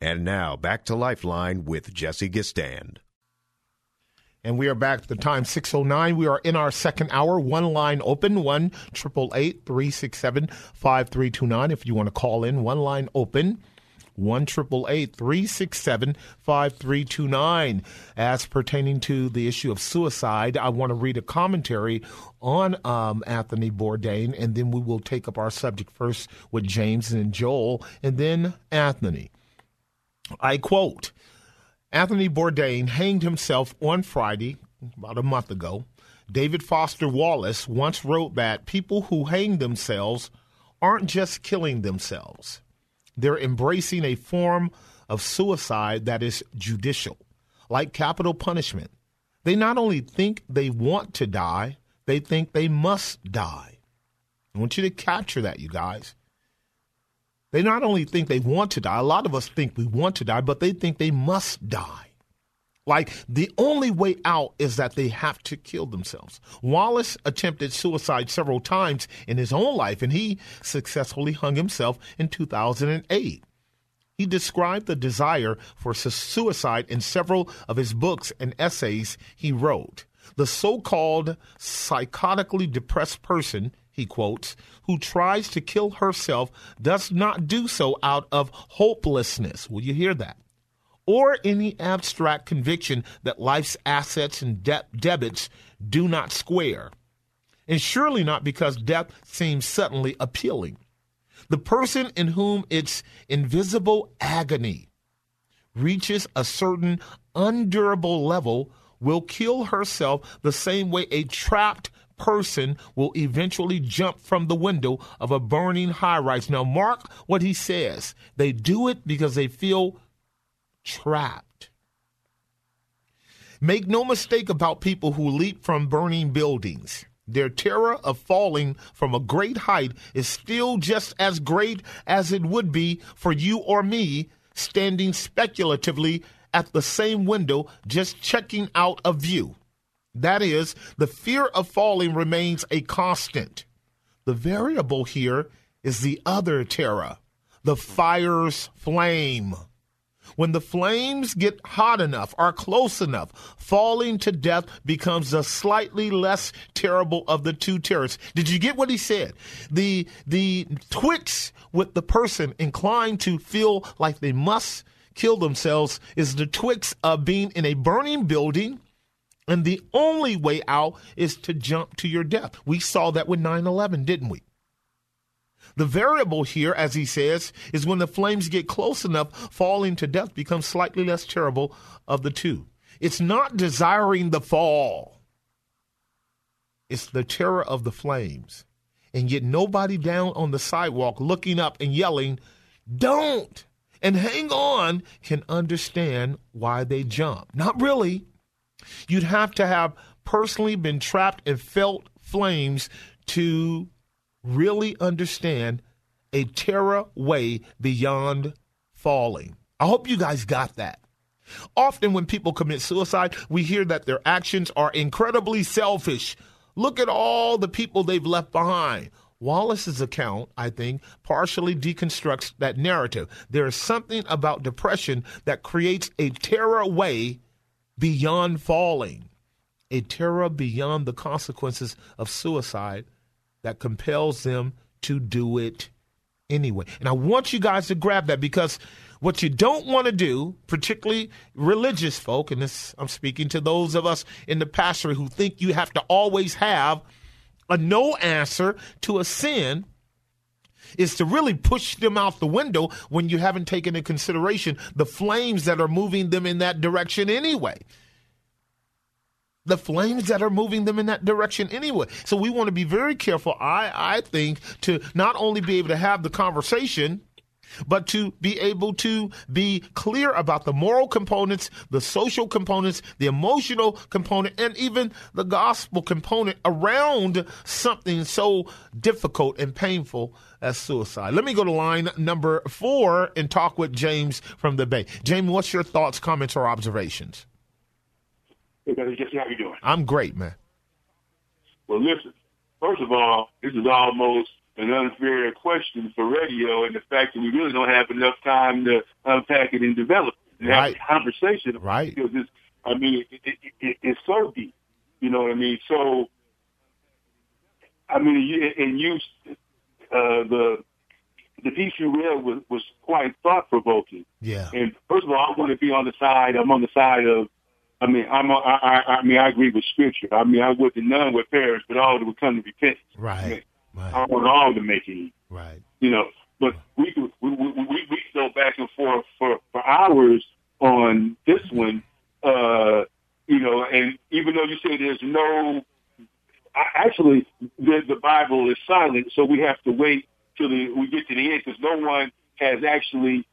And now back to Lifeline with Jesse Gistand. And we are back at the time 609. We are in our second hour. One line open, 1 367 5329. If you want to call in, one line open. 1 367 5329. As pertaining to the issue of suicide, I want to read a commentary on um, Anthony Bourdain, and then we will take up our subject first with James and Joel, and then Anthony. I quote Anthony Bourdain hanged himself on Friday, about a month ago. David Foster Wallace once wrote that people who hang themselves aren't just killing themselves, they're embracing a form of suicide that is judicial, like capital punishment. They not only think they want to die, they think they must die. I want you to capture that, you guys. They not only think they want to die, a lot of us think we want to die, but they think they must die. Like the only way out is that they have to kill themselves. Wallace attempted suicide several times in his own life, and he successfully hung himself in 2008. He described the desire for suicide in several of his books and essays he wrote. The so called psychotically depressed person, he quotes, who tries to kill herself does not do so out of hopelessness. Will you hear that? or any abstract conviction that life's assets and de- debits do not square. And surely not because death seems suddenly appealing. The person in whom its invisible agony reaches a certain undurable level will kill herself the same way a trapped person will eventually jump from the window of a burning high rise. Now, mark what he says. They do it because they feel trapped. Make no mistake about people who leap from burning buildings. Their terror of falling from a great height is still just as great as it would be for you or me standing speculatively at the same window just checking out a view. That is, the fear of falling remains a constant. The variable here is the other terror, the fire's flame. When the flames get hot enough, are close enough, falling to death becomes the slightly less terrible of the two terrors. Did you get what he said? The the twitch with the person inclined to feel like they must kill themselves is the twitch of being in a burning building and the only way out is to jump to your death. We saw that with 9 11, didn't we? The variable here, as he says, is when the flames get close enough, falling to death becomes slightly less terrible of the two. It's not desiring the fall, it's the terror of the flames. And yet, nobody down on the sidewalk looking up and yelling, Don't! And hang on can understand why they jump. Not really. You'd have to have personally been trapped and felt flames to really understand a terror way beyond falling. I hope you guys got that. Often, when people commit suicide, we hear that their actions are incredibly selfish. Look at all the people they've left behind. Wallace's account, I think, partially deconstructs that narrative. There is something about depression that creates a terror way beyond falling, a terror beyond the consequences of suicide that compels them to do it anyway. And I want you guys to grab that because what you don't want to do, particularly religious folk, and this I'm speaking to those of us in the pastor who think you have to always have a no answer to a sin, is to really push them out the window when you haven't taken into consideration the flames that are moving them in that direction anyway the flames that are moving them in that direction anyway. So we want to be very careful, I, I think, to not only be able to have the conversation but to be able to be clear about the moral components, the social components, the emotional component, and even the gospel component around something so difficult and painful as suicide. Let me go to line number four and talk with James from the Bay. James, what's your thoughts, comments, or observations? Hey, Brother Jesse, how you doing? I'm great, man. Well, listen. First of all, this is almost an unfair question for radio and the fact that we really don't have enough time to unpack it and develop it and Right. have a conversation. Right. Because it's, I mean, it, it, it, it's so deep. You know what I mean? So, I mean, you, and you, uh, the the piece you read was, was quite thought provoking. Yeah. And first of all, I want to be on the side. I'm on the side of. I mean, I'm. A, I, I, I mean, I agree with Scripture. I mean, I would that none would perish, but all would come to repentance. I, Right. I want all to make it. Right. You know, but we could we we, we, we go back and forth for for hours on this one. Uh, you know, and even though you say there's no, I- actually, the the Bible is silent, so we have to wait till the, we get to the end because no one has actually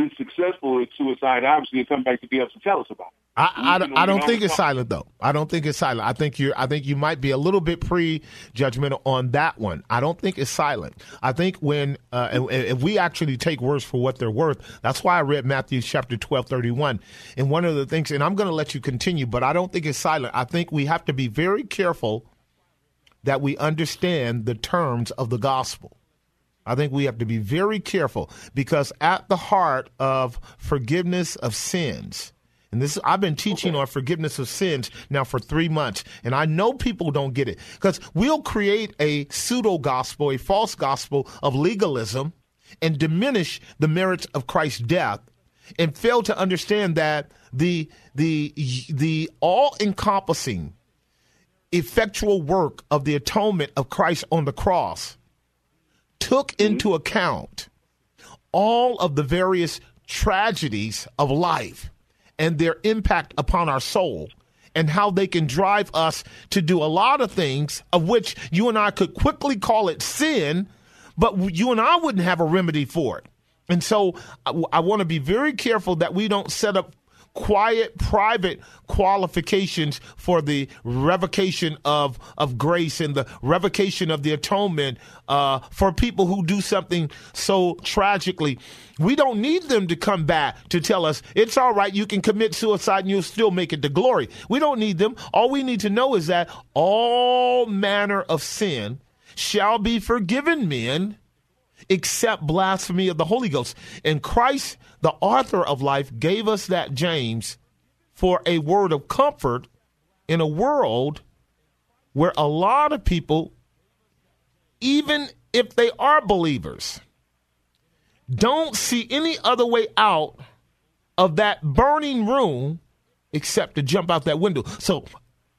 been successful at suicide. Obviously, and come back to be able to tell us about it. I, I, You know, I don't think it's silent though. I don't think it's silent. I think you I think you might be a little bit pre-judgmental on that one. I don't think it's silent. I think when uh, if we actually take words for what they're worth, that's why I read Matthew chapter 12, 31. And one of the things, and I'm going to let you continue, but I don't think it's silent. I think we have to be very careful that we understand the terms of the gospel. I think we have to be very careful because at the heart of forgiveness of sins, and this I've been teaching on forgiveness of sins now for three months, and I know people don't get it because we'll create a pseudo gospel, a false gospel of legalism, and diminish the merits of Christ's death, and fail to understand that the the the all encompassing effectual work of the atonement of Christ on the cross took mm-hmm. into account all of the various tragedies of life and their impact upon our soul and how they can drive us to do a lot of things of which you and I could quickly call it sin, but you and I wouldn't have a remedy for it. And so I, want to be very careful that we don't set up quiet, private qualifications for the revocation of, of grace and the revocation of the atonement uh, for people who do something so tragically. We don't need them to come back to tell us it's all right, you can commit suicide and you'll still make it to glory. We don't need them. All we need to know is that all manner of sin shall be forgiven men except blasphemy of the Holy Ghost. And Christ, the author of life, gave us that, James, for a word of comfort in a world where a lot of people, even if they are believers, don't see any other way out of that burning room except to jump out that window. So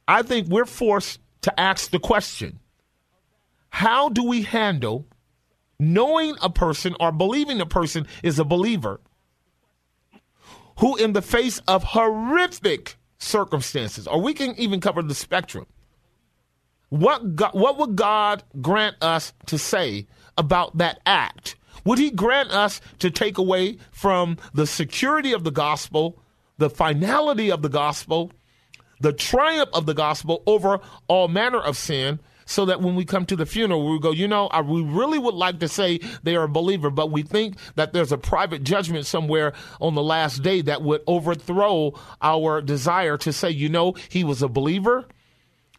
I think we're forced to ask the question how do we handle knowing a person or believing a person is a believer who, in the face of horrific circumstances, or we can even cover the spectrum, what, God, what would God grant us to say about that act? Would He grant us to take away from the security of the gospel, the finality of the gospel, the triumph of the gospel over all manner of sin? So that when we come to the funeral, we go, you know, I, we really would like to say they are a believer, but we think that there's a private judgment somewhere on the last day that would overthrow our desire to say, you know, he was a believer.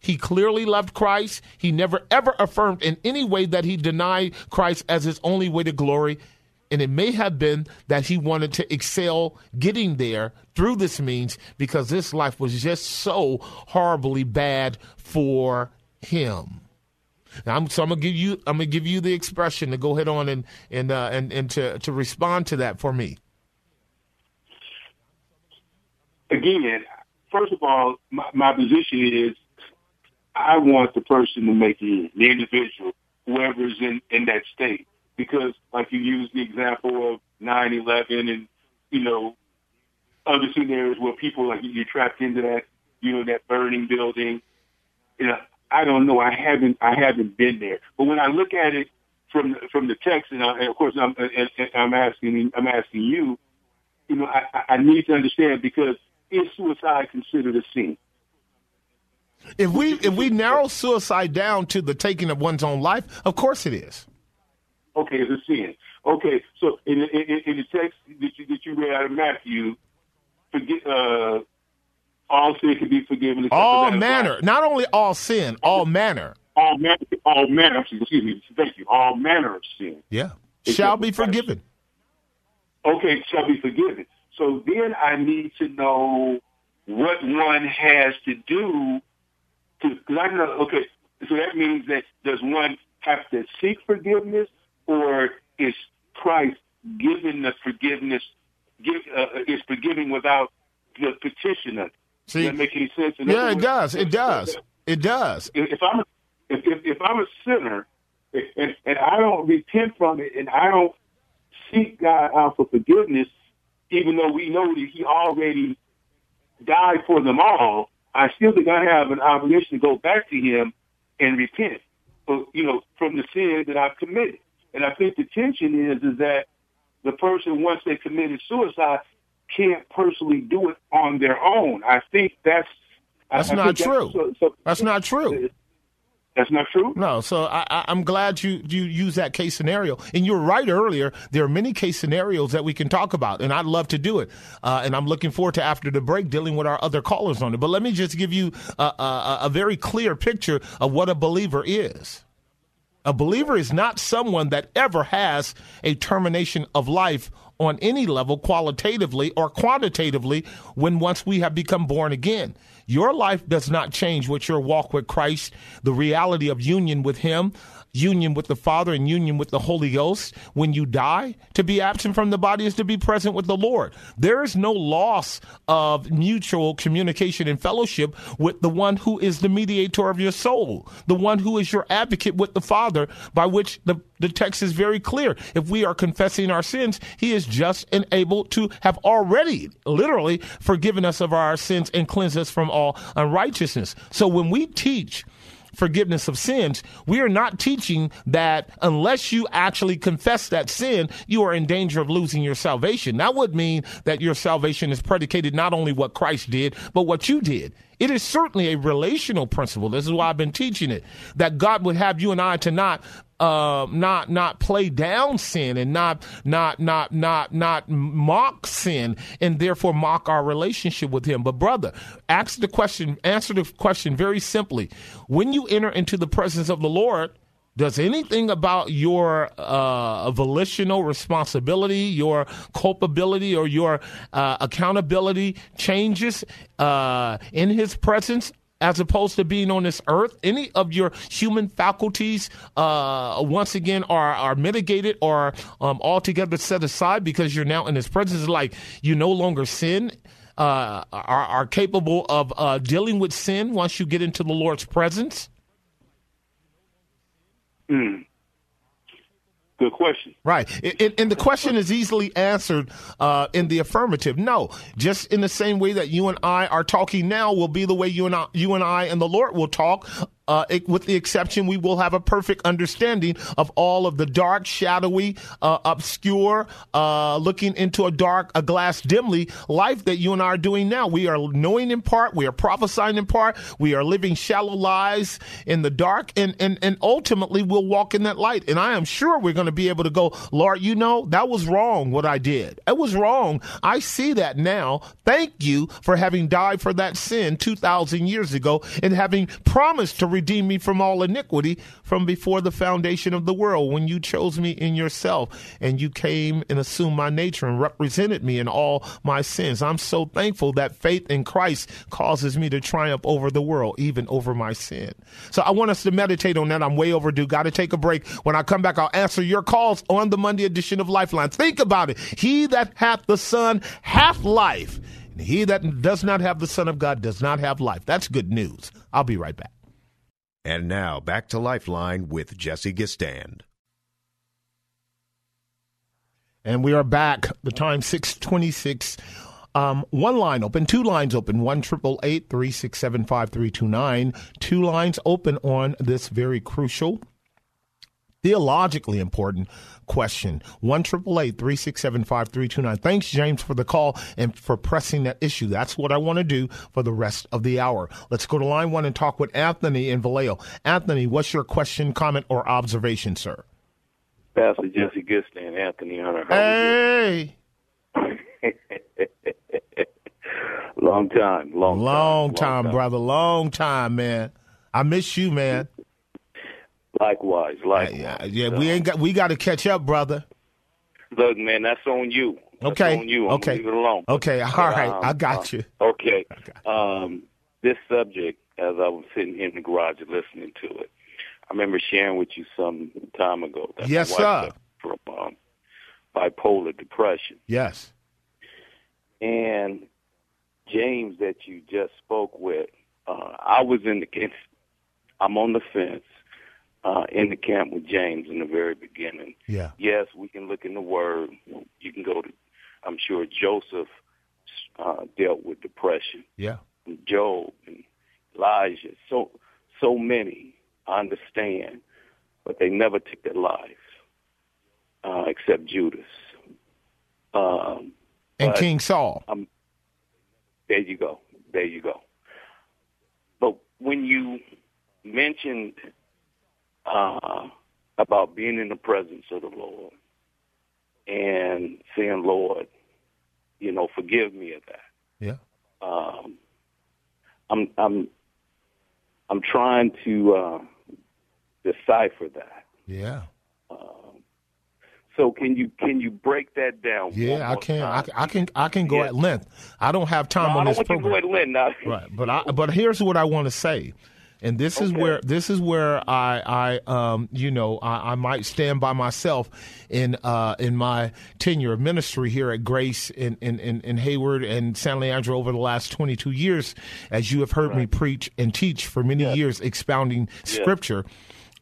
He clearly loved Christ. He never ever affirmed in any way that he denied Christ as his only way to glory. And it may have been that he wanted to excel getting there through this means because this life was just so horribly bad for him. I'm, so I'm gonna give you I'm gonna give you the expression to go ahead on and and uh, and and to to respond to that for me. Again, first of all, my, my position is I want the person to make it, the individual, whoever's in in that state, because like you used the example of 9/11 and you know other scenarios where people like you're trapped into that you know that burning building. You know, I don't know. I haven't I haven't been there. But when I look at it from from the text, and, I, and of course I'm and, and I'm asking I'm asking you, you know, I, I need to understand because is suicide considered a sin? If we if we narrow suicide down to the taking of one's own life, of course it is. Okay, it's a sin. Okay, so in, in, in the text that you, that you read out of Matthew, forget, uh, all sin can be forgiven. All manner, not only all sin, all manner. All manner, all manner. Excuse me. Thank you. All manner of sin. Yeah, shall be forgiven. Okay, shall be forgiven. So then I need to know what one has to do to. Because I know. Okay, so that means that does one have to seek forgiveness, or is Christ giving the forgiveness? Give uh, is forgiving without the petitioner? See, does that make any sense? In yeah, it does. It does. It does. If, if I'm a, if, if, if I'm a sinner and, and I don't repent from it and I don't seek God out for forgiveness, even though we know that He already died for them all, I still think I have an obligation to go back to Him and repent, for, you know, from the sin that I've committed. And I think the tension is is that the person once they committed suicide can't personally do it on their own. I think that's That's I, not true. so- so- That's not true. That's not true. No, so I, I, I'm glad you you use that case scenario, and you're right earlier. There are many case scenarios that we can talk about, and I'd love to do it. Uh, and I'm looking forward to after the break dealing with our other callers on it. But let me just give you a, a, a very clear picture of what a believer is. A believer is not someone that ever has a termination of life on any level, qualitatively or quantitatively, when once we have become born again. Your life does not change with your walk with Christ, the reality of union with Him, union with the Father, and union with the Holy Ghost. When you die, to be absent from the body is to be present with the Lord. There is no loss of mutual communication and fellowship with the one who is the mediator of your soul, the one who is your advocate with the Father, by which the the text is very clear. If we are confessing our sins, he is just and able to have already literally forgiven us of our sins and cleansed us from all unrighteousness. So when we teach forgiveness of sins, we are not teaching that unless you actually confess that sin, you are in danger of losing your salvation. That would mean that your salvation is predicated not only what Christ did, but what you did. It is certainly a relational principle. This is why I've been teaching it. That God would have you and I to not uh, not not play down sin and not not not not not mock sin and therefore mock our relationship with Him. But brother, ask the question, answer the question very simply. When you enter into the presence of the Lord, does anything about your uh, volitional responsibility, your culpability, or your uh, accountability changes uh, in His presence? As opposed to being on this earth, any of your human faculties, uh, once again, are are mitigated or um, altogether set aside because you're now in His presence. Like you no longer sin, uh, are are capable of uh, dealing with sin once you get into the Lord's presence. Mm. Good question. Right. And, the question is easily answered uh, in the affirmative. No, just in the same way that you and I are talking now will be the way you and I, you and I and the Lord will talk. Uh, it, with the exception, we will have a perfect understanding of all of the dark, shadowy, uh, obscure, uh, looking into a dark, a glass dimly life that you and I are doing now. We are knowing in part, we are prophesying in part, we are living shallow lives in the dark, and and and ultimately we'll walk in that light. And I am sure we're going to be able to go, Lord, you know that was wrong what I did. It was wrong. I see that now. Thank you for having died for that sin two thousand years ago and having promised to redeem me from all iniquity from before the foundation of the world when you chose me in yourself and you came and assumed my nature and represented me in all my sins. I'm so thankful that faith in Christ causes me to triumph over the world, even over my sin. So I want us to meditate on that. I'm way overdue. Got to take a break. When I come back, I'll answer your calls on the Monday edition of Lifeline. Think about it. He that hath the Son hath life. And he that does not have the Son of God does not have life. That's good news. I'll be right back. And now back to Lifeline with Jesse Gistand. And we are back. The time six twenty six. Um, one line open, two lines open, one triple eight three six seven five three two nine. Two lines open on this very crucial theologically important question. 1 367 5329. Thanks, James, for the call and for pressing that issue. That's what I want to do for the rest of the hour. Let's go to line one and talk with Anthony in Vallejo. Anthony, what's your question, comment, or observation, sir? Pastor Jesse Gistand, Anthony Hunter. Hey! long time, long, long time, time, brother. Long time, man. I miss you, man. Likewise, likewise. Yeah, yeah, we ain't got we got to catch up, brother. Look, man, that's on you. That's Okay, on you. I'm okay. Leave it alone. Okay, all But, right, um, I got uh, you. Okay. Um, this subject, as I was sitting in the garage listening to it, I remember sharing with you some time ago that Yes, sir. from um, bipolar depression. Yes. And James, that you just spoke with, uh, I was in the. I'm on the fence uh, in the camp with James in the very beginning. Yeah. Yes, we can look in the Word. You can go to. I'm sure Joseph uh, dealt with depression. Yeah. And Job and Elijah. So so many. I understand, but they never took their lives, uh, except Judas. Um, And King Saul. there you go. There you go. But when you mentioned uh, about being in the presence of the Lord and saying, Lord, you know, forgive me of that. Yeah. Um, I'm I'm I'm trying to uh, decipher that. Yeah. So can you can you break that down? Yeah, I can. I. I can. I can go Yeah. at length. I don't have time No, I on don't this want you to go and let now. Right, but I but here's what I want to say, and this is where this is where I I um you know I, I might stand by myself in uh in my tenure of ministry here at Grace in in in, in Hayward and San Leandro over the last 22 years, as you have heard me preach and teach for many years, expounding Scripture.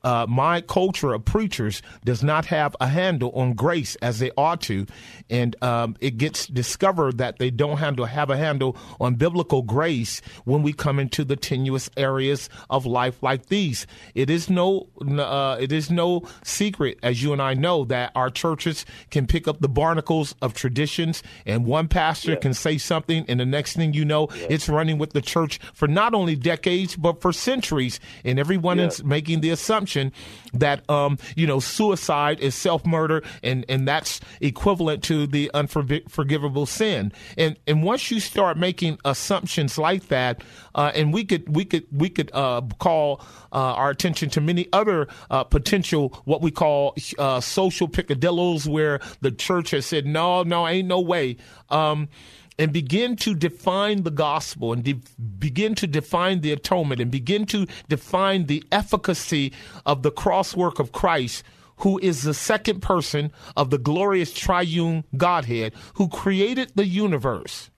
Uh, my culture of preachers does not have a handle on grace as they ought to, and um, it gets discovered that they don't handle have a handle on biblical grace when we come into the tenuous areas of life like these. It is no uh, it is no secret, as you and I know, that our churches can pick up the barnacles of traditions, and one pastor can say something, and the next thing you know, it's running with the church for not only decades but for centuries, and everyone Yeah. is making the assumption that um, you know suicide is self murder and and that's equivalent to the unforgivable sin. And and once you start making assumptions like that uh, and we could we could we could uh, call uh, our attention to many other uh, potential what we call uh, social picadillos where the church has said no no ain't no way. Um, and begin to define the gospel and de- begin to define the atonement and begin to define the efficacy of the cross work of Christ, who is the second person of the glorious triune Godhead, who created the universe.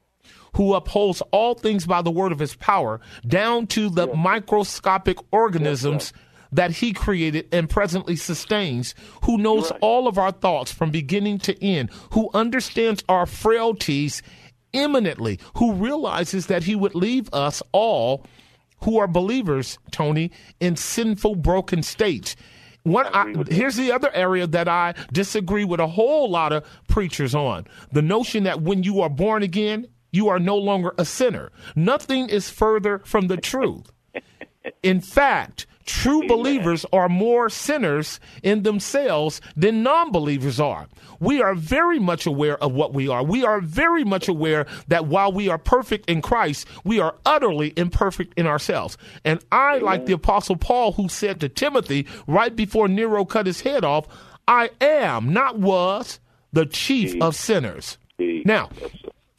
Who upholds all things by the word of his power, down to the microscopic organisms that he created and presently sustains, who knows all of our thoughts from beginning to end, who understands our frailties imminently, who realizes that he would leave us all who are believers, Tony, in sinful, broken states. What I, here's the other area that I disagree with a whole lot of preachers on the notion that when you are born again, you are no longer a sinner. Nothing is further from the truth. In fact, true believers are more sinners in themselves than non believers are. We are very much aware of what we are. We are very much aware that while we are perfect in Christ, we are utterly imperfect in ourselves. And I, like the Apostle Paul, who said to Timothy right before Nero cut his head off, I am, not was, the chief of sinners. Now,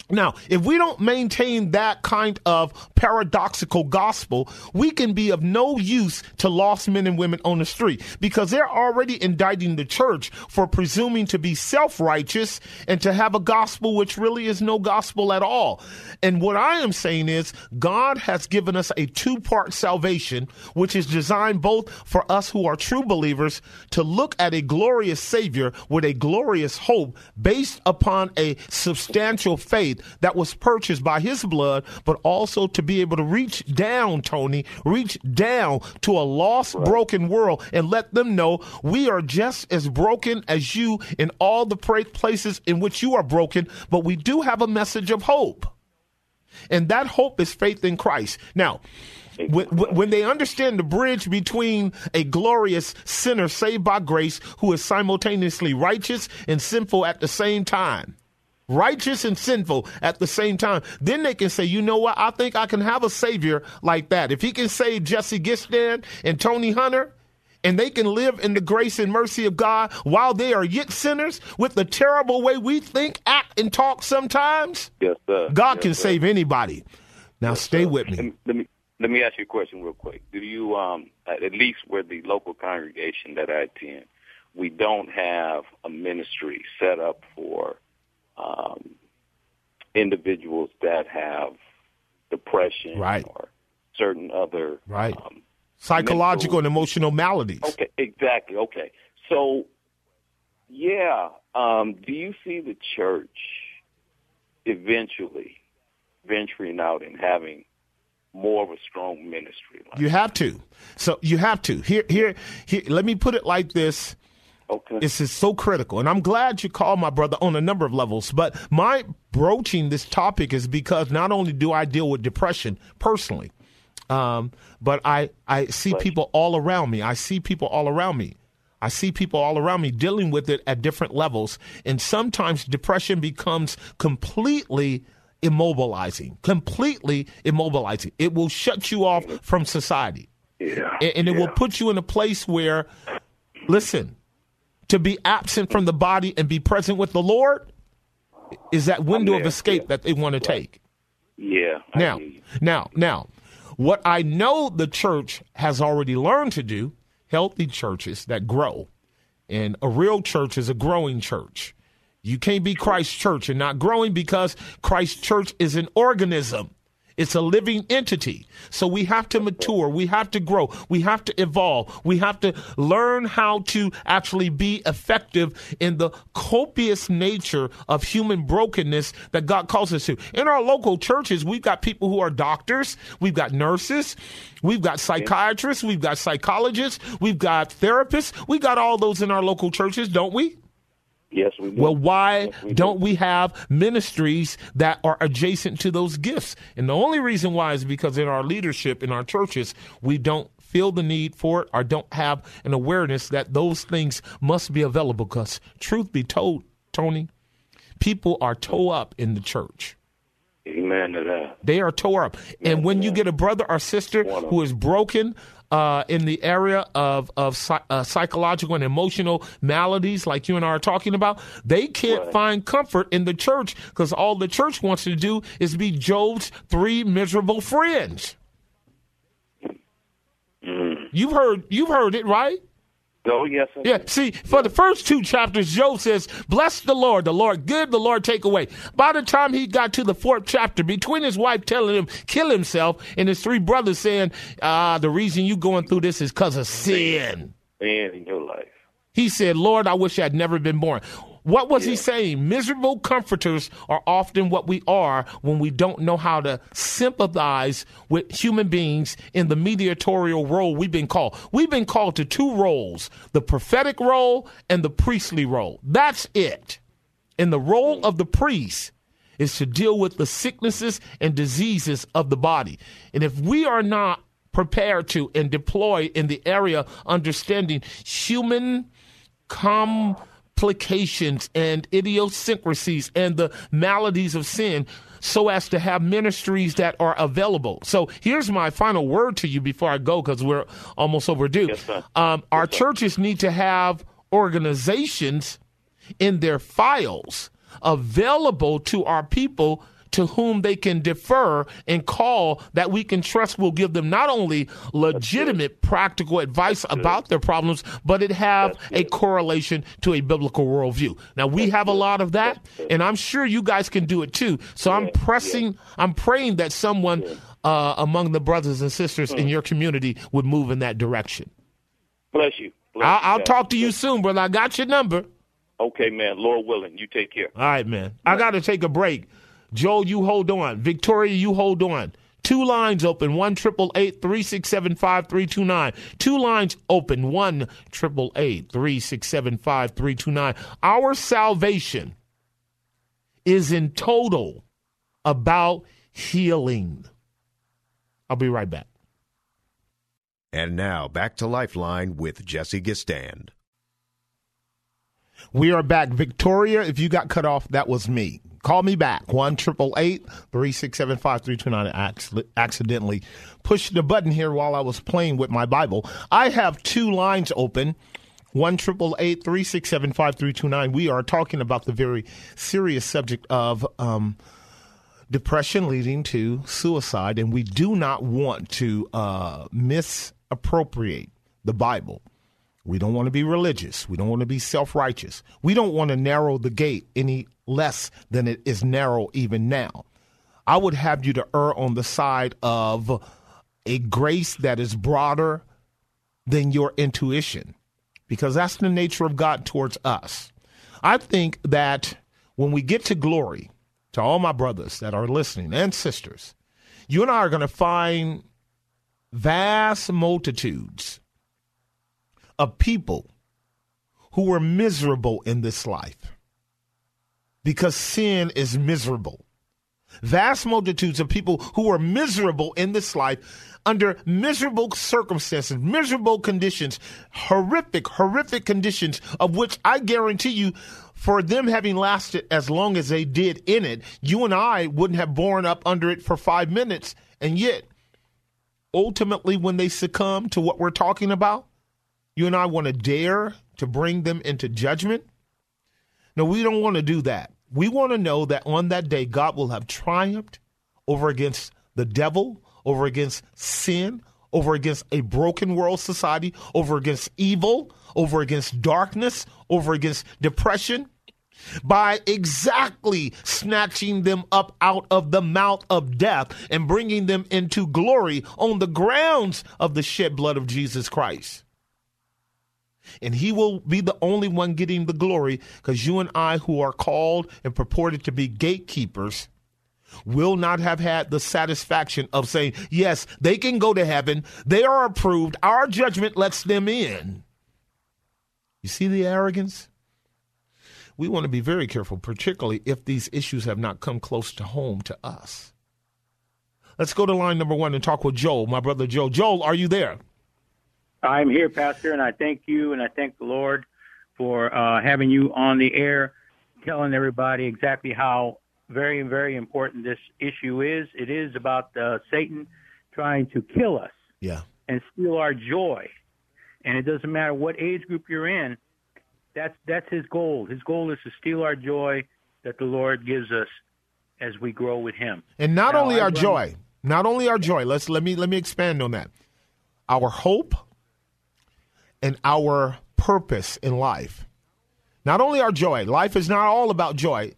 now, if we don't maintain that kind of paradoxical gospel, we can be of no use to lost men and women on the street because they're already indicting the church for presuming to be self righteous and to have a gospel which really is no gospel at all. And what I am saying is, God has given us a two part salvation, which is designed both for us who are true believers to look at a glorious Savior with a glorious hope based upon a substantial faith faith that was purchased by his blood, but also to be able to reach down, Tony, reach down to a lost, right. broken world and let them know we are just as broken as you in all the places in which you are broken, but we do have a message of hope. And that hope is faith in Christ. Now, when, when, they understand the bridge between a glorious sinner saved by grace who is simultaneously righteous and sinful at the same time, righteous and sinful at the same time, then they can say, you know what? I think I can have a savior like that. If he can save Jesse Gistand and Tony Hunter, and they can live in the grace and mercy of God while they are yet sinners with the terrible way we think, act, and talk sometimes, yes, sir. God yes, can sir. save anybody. Now, yes, stay sir. with me. Let me let me ask you a question real quick. Do you, um, at least where the local congregation that I attend, we don't have a ministry set up for um, individuals that have depression right. or certain other right. Um, psychological mental, and emotional maladies. Okay, exactly. Okay, so yeah, um, do you see the church eventually venturing out and having more of a strong ministry? Like you have to. So you have to. Here, here, here. Let me put it like this. Okay. This is so critical, and I'm glad you called my brother on a number of levels. But my broaching this topic is because not only do I deal with depression personally, um, but I, I see people all around me. I see people all around me. I see people all around me dealing with it at different levels. And sometimes depression becomes completely immobilizing, completely immobilizing. It will shut you off from society. Yeah. And, and it yeah. will put you in a place where, listen, to be absent from the body and be present with the Lord is that window of escape yeah. that they want to take. Yeah. Now, now, now, what I know the church has already learned to do, healthy churches that grow, and a real church is a growing church. You can't be Christ Church and not growing because Christ Church is an organism. It's a living entity. So we have to mature. We have to grow. We have to evolve. We have to learn how to actually be effective in the copious nature of human brokenness that God calls us to. In our local churches, we've got people who are doctors. We've got nurses. We've got psychiatrists. We've got psychologists. We've got therapists. We've got all those in our local churches, don't we? Yes, we do. Well, why yes, we don't do. we have ministries that are adjacent to those gifts? And the only reason why is because in our leadership, in our churches, we don't feel the need for it or don't have an awareness that those things must be available. Because, truth be told, Tony, people are toe up in the church. Amen to that. They are tore up. And when you get a brother or sister who is broken, uh, in the area of of uh, psychological and emotional maladies, like you and I are talking about, they can't right. find comfort in the church because all the church wants to do is be Job's three miserable friends. Mm. You've heard you've heard it, right? Oh, yes. Yeah, see, for the first two chapters, Job says, Bless the Lord, the Lord good, the Lord take away. By the time he got to the fourth chapter, between his wife telling him, kill himself, and his three brothers saying, Ah, the reason you going through this is because of sin. Man in your life. He said, Lord, I wish I had never been born. What was yeah. he saying? Miserable comforters are often what we are when we don't know how to sympathize with human beings in the mediatorial role we've been called. We've been called to two roles the prophetic role and the priestly role. That's it. And the role of the priest is to deal with the sicknesses and diseases of the body. And if we are not prepared to and deploy in the area understanding human com complications and idiosyncrasies and the maladies of sin so as to have ministries that are available. So here's my final word to you before I go because we're almost overdue. Yes. Um, our Yes, churches need to have organizations in their files available to our people to whom they can defer and call that we can trust will give them not only legitimate practical advice about their problems, but it have a correlation to a biblical worldview. Now we have a lot of that, and I'm sure you guys can do it too. So I'm pressing, I'm praying that someone uh, among the brothers and sisters in your community would move in that direction. Bless you. Bless I'll, you, I'll talk to you soon, brother. I got your number. Okay, man. Lord willing, you take care. All right, man. I got to take a break. Joel, you hold on. Victoria, you hold on. Two lines open, one triple eight three six seven five three two nine. Two lines open, one triple eight three six seven five three two nine. Our salvation is in total about healing. I'll be right back. And now back to Lifeline with Jesse Gistand. We are back. Victoria, if you got cut off, that was me. Call me back. 1 367 I accidentally pushed the button here while I was playing with my Bible. I have two lines open. 1 367 We are talking about the very serious subject of um, depression leading to suicide, and we do not want to uh, misappropriate the Bible. We don't want to be religious. We don't want to be self righteous. We don't want to narrow the gate any less than it is narrow even now. I would have you to err on the side of a grace that is broader than your intuition, because that's the nature of God towards us. I think that when we get to glory, to all my brothers that are listening and sisters, you and I are going to find vast multitudes of people who were miserable in this life because sin is miserable. Vast multitudes of people who were miserable in this life under miserable circumstances, miserable conditions, horrific, horrific conditions, of which I guarantee you, for them having lasted as long as they did in it, you and I wouldn't have borne up under it for five minutes. And yet, ultimately, when they succumb to what we're talking about, you and I want to dare to bring them into judgment. No, we don't want to do that. We want to know that on that day, God will have triumphed over against the devil, over against sin, over against a broken world society, over against evil, over against darkness, over against depression, by exactly snatching them up out of the mouth of death and bringing them into glory on the grounds of the shed blood of Jesus Christ. And he will be the only one getting the glory because you and I, who are called and purported to be gatekeepers, will not have had the satisfaction of saying, yes, they can go to heaven. They are approved. Our judgment lets them in. You see the arrogance? We want to be very careful, particularly if these issues have not come close to home to us. Let's go to line number one and talk with Joel, my brother Joel. Joel, are you there? I'm here, Pastor, and I thank you and I thank the Lord for uh, having you on the air, telling everybody exactly how very, very important this issue is. It is about uh, Satan trying to kill us yeah. and steal our joy. And it doesn't matter what age group you're in, that's, that's his goal. His goal is to steal our joy that the Lord gives us as we grow with him. And not now, only our joy, not only our joy, let's let me let me expand on that. Our hope, and our purpose in life. Not only our joy, life is not all about joy,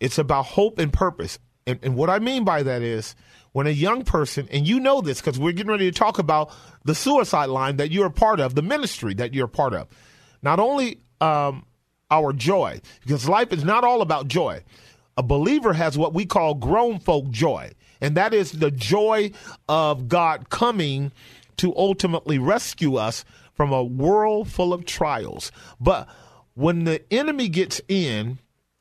it's about hope and purpose. And, and what I mean by that is when a young person, and you know this because we're getting ready to talk about the suicide line that you're a part of, the ministry that you're a part of. Not only um, our joy, because life is not all about joy. A believer has what we call grown folk joy, and that is the joy of God coming to ultimately rescue us from a world full of trials. But when the enemy gets in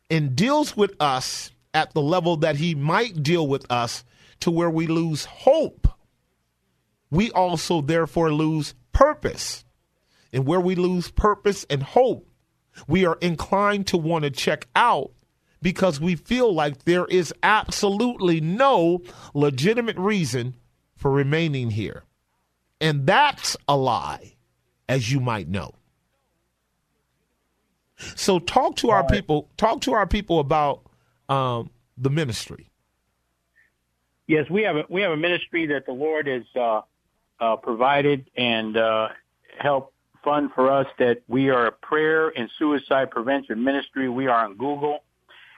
and deals with us at the level that he might deal with us to where we lose hope, we also therefore lose purpose. And where we lose purpose and hope, we are inclined to want to check out because we feel like there is absolutely no legitimate reason for remaining here. And that's a lie as you might know. So talk to All our right. people. Talk to our people about um, the ministry. Yes, we have a we have a ministry that the Lord has uh, uh, provided and uh, helped fund for us. That we are a prayer and suicide prevention ministry. We are on Google,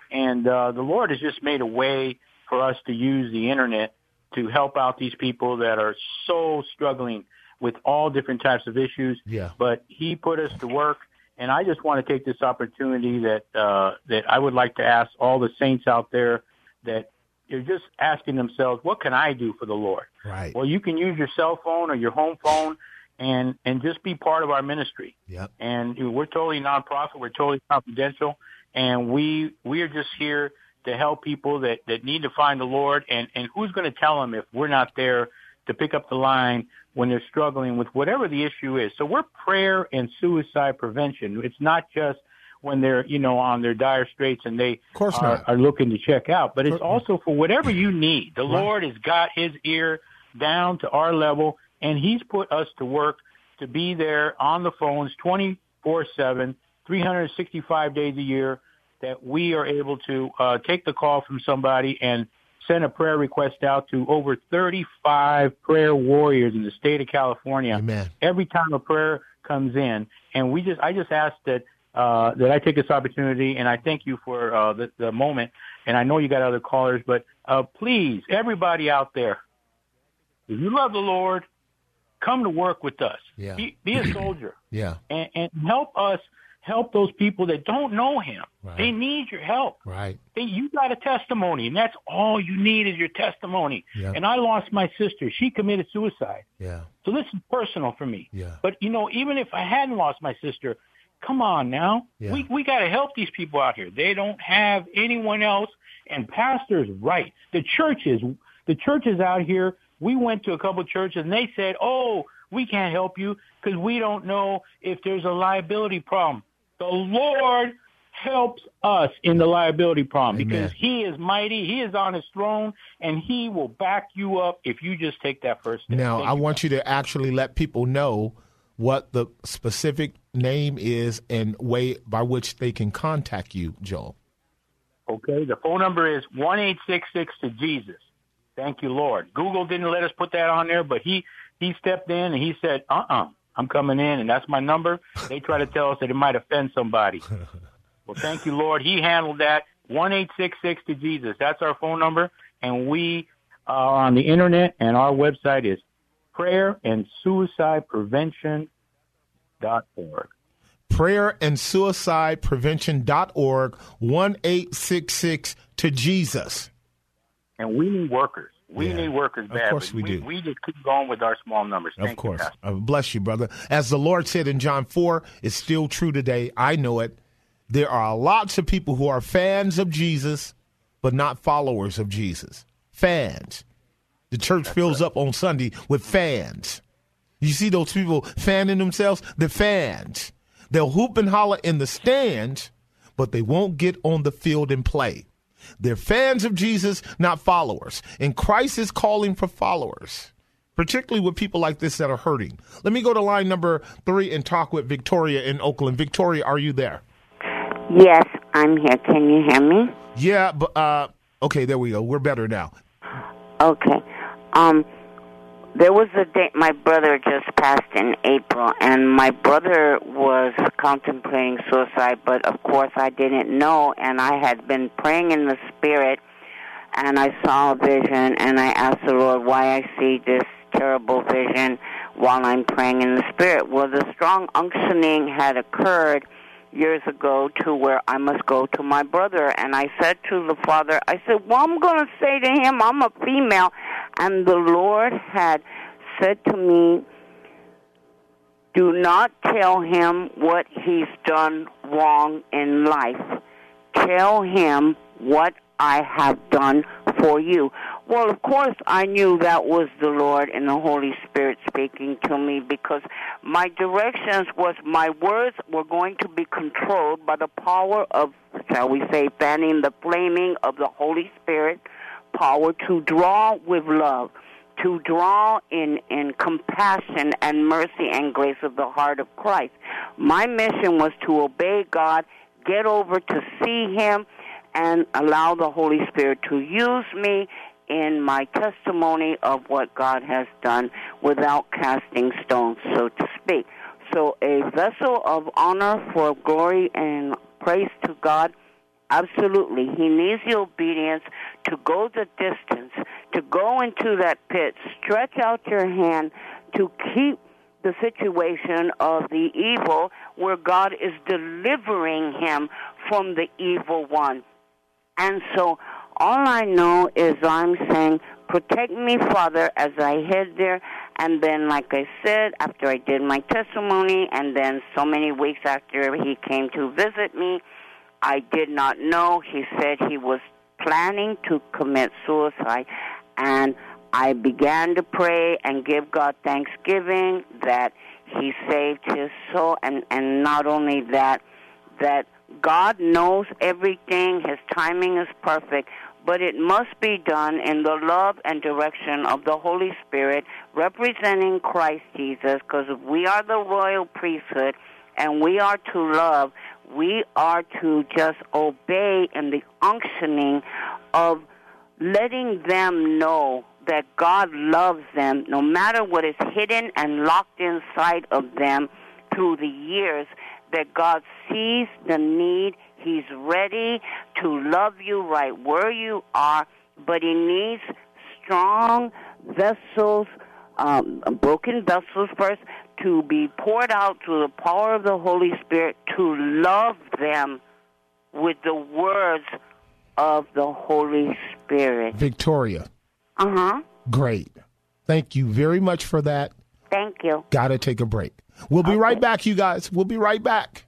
and uh, the Lord has just made a way for us to use the internet to help out these people that are so struggling with all different types of issues. Yeah. But he put us to work, and I just want to take this opportunity that uh, that I would like to ask all the saints out there that are just asking themselves, what can I do for the Lord? Right. Well, you can use your cell phone or your home phone and and just be part of our ministry. Yep. And we're totally nonprofit. We're totally confidential, and we we are just here to help people that that need to find the Lord. And and who's going to tell them if we're not there to pick up the line when they're struggling with whatever the issue is? So we're prayer and suicide prevention. It's not just when they're you know on their dire straits and they are, are looking to check out, but it's also for whatever you need. The Right. Lord has got His ear down to our level, and He's put us to work to be there on the phones 24/7, 365 days a year. That we are able to uh, take the call from somebody and send a prayer request out to over 35 prayer warriors in the state of California Amen. every time a prayer comes in, and we just I just ask that uh, that I take this opportunity, and I thank you for uh, the, the moment. And I know you got other callers, but uh, please, everybody out there, if you love the Lord, come to work with us. Yeah. Be, be a soldier Yeah. and, and help us help those people that don't know Him. Right. They need your help. Right. They, you got a testimony, and that's all you need is your testimony. Yeah. And I lost my sister; she committed suicide. Yeah. So this is personal for me. Yeah. But you know, even if I hadn't lost my sister, come on now. Yeah. We we got to help these people out here. They don't have anyone else. And pastor's right. The churches, the churches out here. We went to a couple of churches and they said, "Oh, we can't help you because we don't know if there's a liability problem." The Lord helps us in the liability problem Amen. because He is mighty. He is on His throne, and He will back you up if you just take that first step. Now, I want you to actually let people know what the specific name is and way by which they can contact you, Joel. Okay, the phone number is one eight six six to Jesus. Thank you, Lord. Google didn't let us put that on there, but he he stepped in and he said, "Uh, uh-uh, uh, I'm coming in, and that's my number." They try to tell us that it might offend somebody. well, thank you, Lord. He handled that. One eight six six to Jesus. That's our phone number, and we are on the internet, and our website is prayer and suicide prevention dot org. Prayer and suicide prevention.org 1866 to Jesus. And we need workers. We Yeah. need workers badly. Of course we do. We just keep going with our small numbers. Of Thank you, course. Pastor. Uh, bless you, brother. As the Lord said in John 4, it's still true today. I know it. There are lots of people who are fans of Jesus, but not followers of Jesus. Fans. The church fills up on Sunday with fans. You see those people fanning themselves? They're fans. They'll hoop and holler in the stands, but they won't get on the field and play. They're fans of Jesus, not followers. And Christ is calling for followers, particularly with people like this that are hurting. Let me go to line number three and talk with Victoria in Oakland. Victoria, are you there? Yes, I'm here. Can you hear me? Yeah, but uh, okay, there we go. We're better now. Okay. Um, there was a day my brother just passed in April, and my brother was contemplating suicide, but of course I didn't know, and I had been praying in the spirit, and I saw a vision, and I asked the Lord why I see this terrible vision while I'm praying in the spirit. Well, the strong unctioning had occurred years ago to where I must go to my brother. And I said to the father, I said, Well, I'm going to say to him, I'm a female. And the Lord had said to me, Do not tell him what he's done wrong in life. Tell him what I have done for you. Well, of course, I knew that was the Lord and the Holy Spirit speaking to me because my directions was my words were going to be controlled by the power of, shall we say, fanning the flaming of the Holy Spirit, power to draw with love, to draw in, in compassion and mercy and grace of the heart of Christ. My mission was to obey God, get over to see Him, and allow the Holy Spirit to use me in my testimony of what God has done without casting stones, so to speak. So, a vessel of honor for glory and praise to God, absolutely. He needs the obedience to go the distance, to go into that pit, stretch out your hand to keep the situation of the evil where God is delivering him from the evil one. And so All I know is I'm saying, protect me, Father, as I head there. And then, like I said, after I did my testimony, and then so many weeks after he came to visit me, I did not know. He said he was planning to commit suicide. And I began to pray and give God thanksgiving that he saved his soul. And, and not only that, that God knows everything, his timing is perfect, but it must be done in the love and direction of the Holy Spirit representing Christ Jesus, because we are the royal priesthood and we are to love, we are to just obey in the unctioning of letting them know that God loves them no matter what is hidden and locked inside of them through the years, that God sees the need. He's ready to love you right where you are, but He needs strong vessels, um, broken vessels first, to be poured out through the power of the Holy Spirit to love them with the words of the Holy Spirit. Victoria. Uh huh. Great. Thank you very much for that. Thank you. Got to take a break. We'll be okay. right back, you guys. We'll be right back.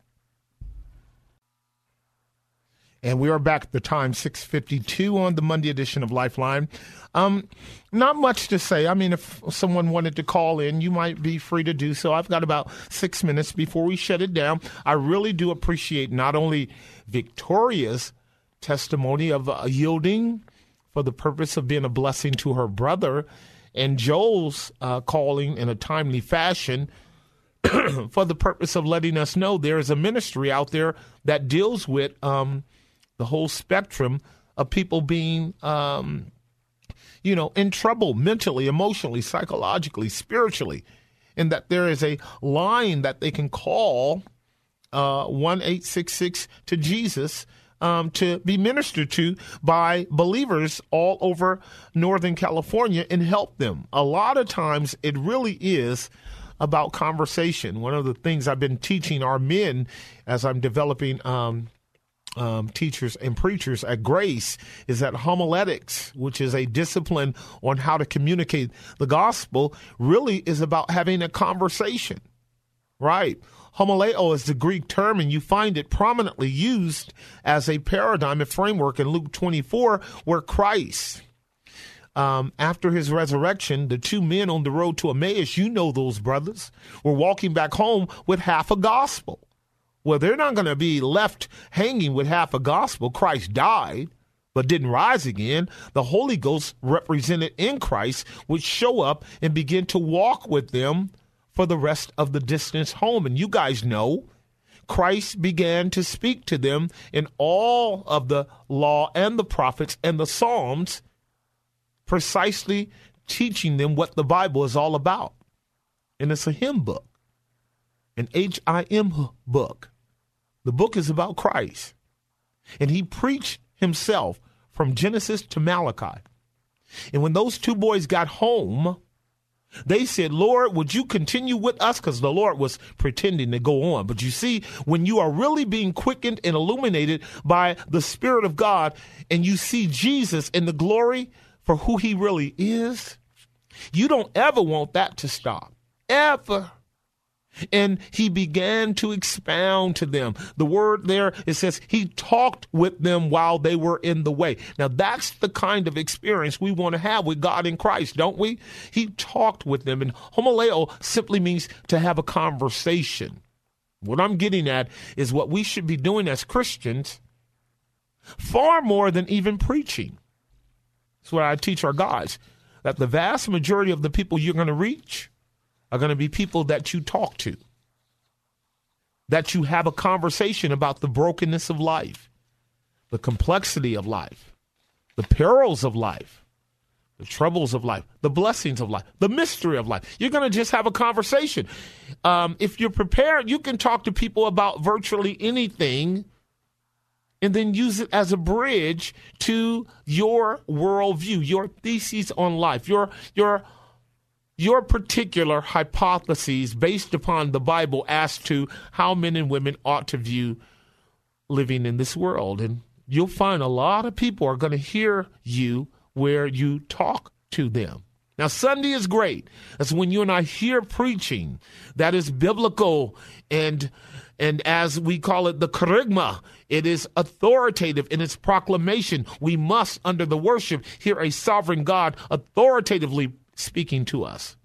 And we are back at the time 6:52 on the Monday edition of Lifeline. Um, not much to say. I mean, if someone wanted to call in, you might be free to do so. I've got about six minutes before we shut it down. I really do appreciate not only Victoria's testimony of uh, yielding for the purpose of being a blessing to her brother, and Joel's uh, calling in a timely fashion for the purpose of letting us know there is a ministry out there that deals with um, the whole spectrum of people being, um, you know, in trouble mentally, emotionally, psychologically, spiritually, and that there is a line that they can call uh, one eight six six to Jesus. Um, to be ministered to by believers all over Northern California and help them. A lot of times it really is about conversation. One of the things I've been teaching our men as I'm developing um, um, teachers and preachers at Grace is that homiletics, which is a discipline on how to communicate the gospel, really is about having a conversation, right? Homileo is the Greek term, and you find it prominently used as a paradigm and framework in Luke 24, where Christ, um, after his resurrection, the two men on the road to Emmaus, you know those brothers, were walking back home with half a gospel. Well, they're not going to be left hanging with half a gospel. Christ died, but didn't rise again. The Holy Ghost, represented in Christ, would show up and begin to walk with them for the rest of the distance home. And you guys know Christ began to speak to them in all of the law and the prophets and the Psalms, precisely teaching them what the Bible is all about. And it's a hymn book, an H I M book. The book is about Christ. And he preached himself from Genesis to Malachi. And when those two boys got home, they said, Lord, would you continue with us? Because the Lord was pretending to go on. But you see, when you are really being quickened and illuminated by the Spirit of God and you see Jesus in the glory for who he really is, you don't ever want that to stop. Ever. And he began to expound to them. The word there, it says he talked with them while they were in the way. Now, that's the kind of experience we want to have with God in Christ, don't we? He talked with them. And homileo simply means to have a conversation. What I'm getting at is what we should be doing as Christians far more than even preaching. That's what I teach our guys that the vast majority of the people you're going to reach are going to be people that you talk to, that you have a conversation about the brokenness of life, the complexity of life, the perils of life, the troubles of life, the blessings of life, the mystery of life. You're going to just have a conversation. Um, if you're prepared, you can talk to people about virtually anything and then use it as a bridge to your worldview, your theses on life, your your your particular hypotheses based upon the Bible as to how men and women ought to view living in this world. And you'll find a lot of people are going to hear you where you talk to them. Now, Sunday is great. That's when you and I hear preaching that is biblical and and as we call it, the kerygma, it is authoritative in its proclamation. We must, under the worship, hear a sovereign God authoritatively speaking to us.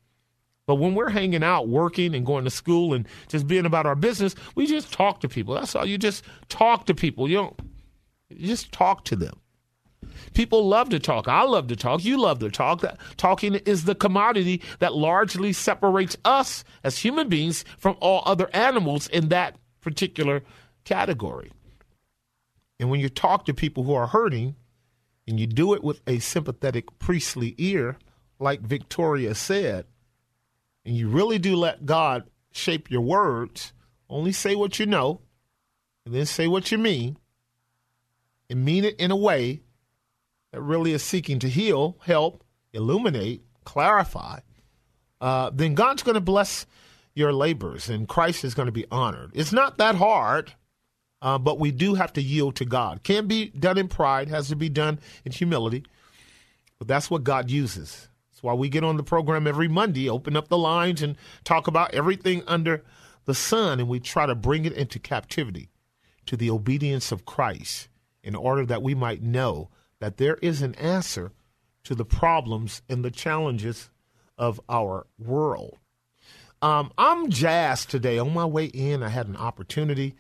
But when we're hanging out, working and going to school and just being about our business, we just talk to people. That's all. You just talk to people. You don't you just talk to them. People love to talk. I love to talk. You love to talk. Talking is the commodity that largely separates us as human beings from all other animals in that particular category. And when you talk to people who are hurting, and you do it with a sympathetic priestly ear, like Victoria said, and you really do let God shape your words, only say what you know, and then say what you mean, and mean it in a way that really is seeking to heal, help, illuminate, clarify, uh, then God's going to bless your labors and Christ is going to be honored. It's not that hard, uh, but we do have to yield to God. Can't be done in pride, has to be done in humility. But that's what God uses. That's why we get on the program every Monday, open up the lines, and talk about everything under the sun, and we try to bring it into captivity to the obedience of Christ in order that we might know that there is an answer to the problems and the challenges of our world. Um, I'm jazzed today. On my way in, I had an opportunity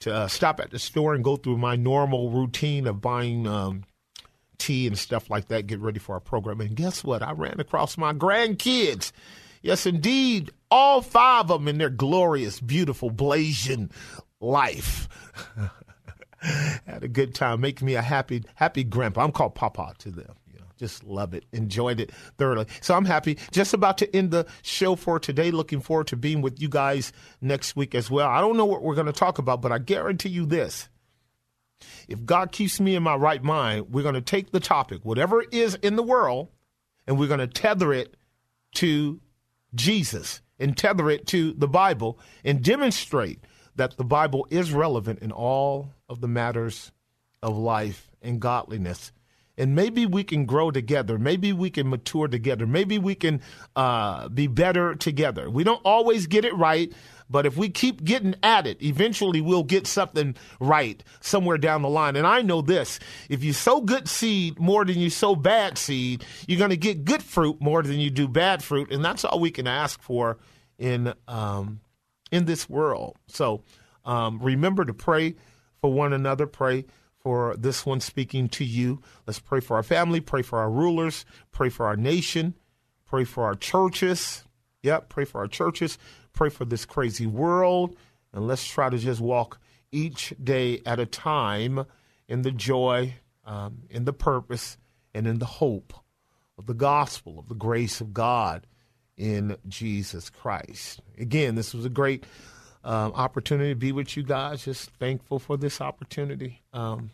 to uh, stop at the store and go through my normal routine of buying um, tea and stuff like that, get ready for our program. And guess what? I ran across my grandkids. Yes, indeed, all five of them in their glorious, beautiful, blazing life. had a good time, making me a happy, happy grandpa. I'm called Papa to them. You know, just love it, enjoyed it thoroughly. So I'm happy. Just about to end the show for today. Looking forward to being with you guys next week as well. I don't know what we're going to talk about, but I guarantee you this. If God keeps me in my right mind, we're going to take the topic, whatever is in the world, and we're going to tether it to Jesus and tether it to the Bible and demonstrate that the Bible is relevant in all of the matters of life and godliness. And maybe we can grow together. Maybe we can mature together. Maybe we can uh, be better together. We don't always get it right, but if we keep getting at it, eventually we'll get something right somewhere down the line. And I know this if you sow good seed more than you sow bad seed, you're going to get good fruit more than you do bad fruit. And that's all we can ask for in um, in this world. So um, remember to pray for one another. Pray for this one speaking to you. Let's pray for our family, pray for our rulers, pray for our nation, pray for our churches. Yep, pray for our churches, pray for this crazy world, and let's try to just walk each day at a time in the joy, um, in the purpose, and in the hope of the gospel, of the grace of God in Jesus Christ. Again, this was a great um, opportunity to be with you guys. Just thankful for this opportunity. Um,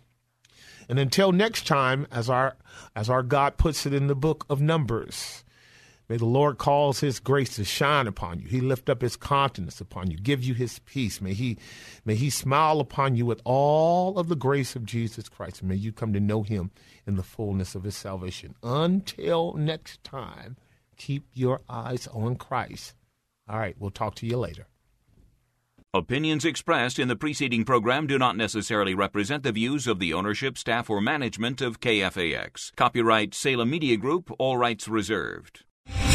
and until next time, as our as our God puts it in the book of Numbers, may the Lord cause His grace to shine upon you. He lift up His countenance upon you, give you His peace. May He may He smile upon you with all of the grace of Jesus Christ. And may you come to know Him in the fullness of His salvation. Until next time. Keep your eyes on Christ. All right, we'll talk to you later. Opinions expressed in the preceding program do not necessarily represent the views of the ownership, staff, or management of KFAX. Copyright Salem Media Group, all rights reserved.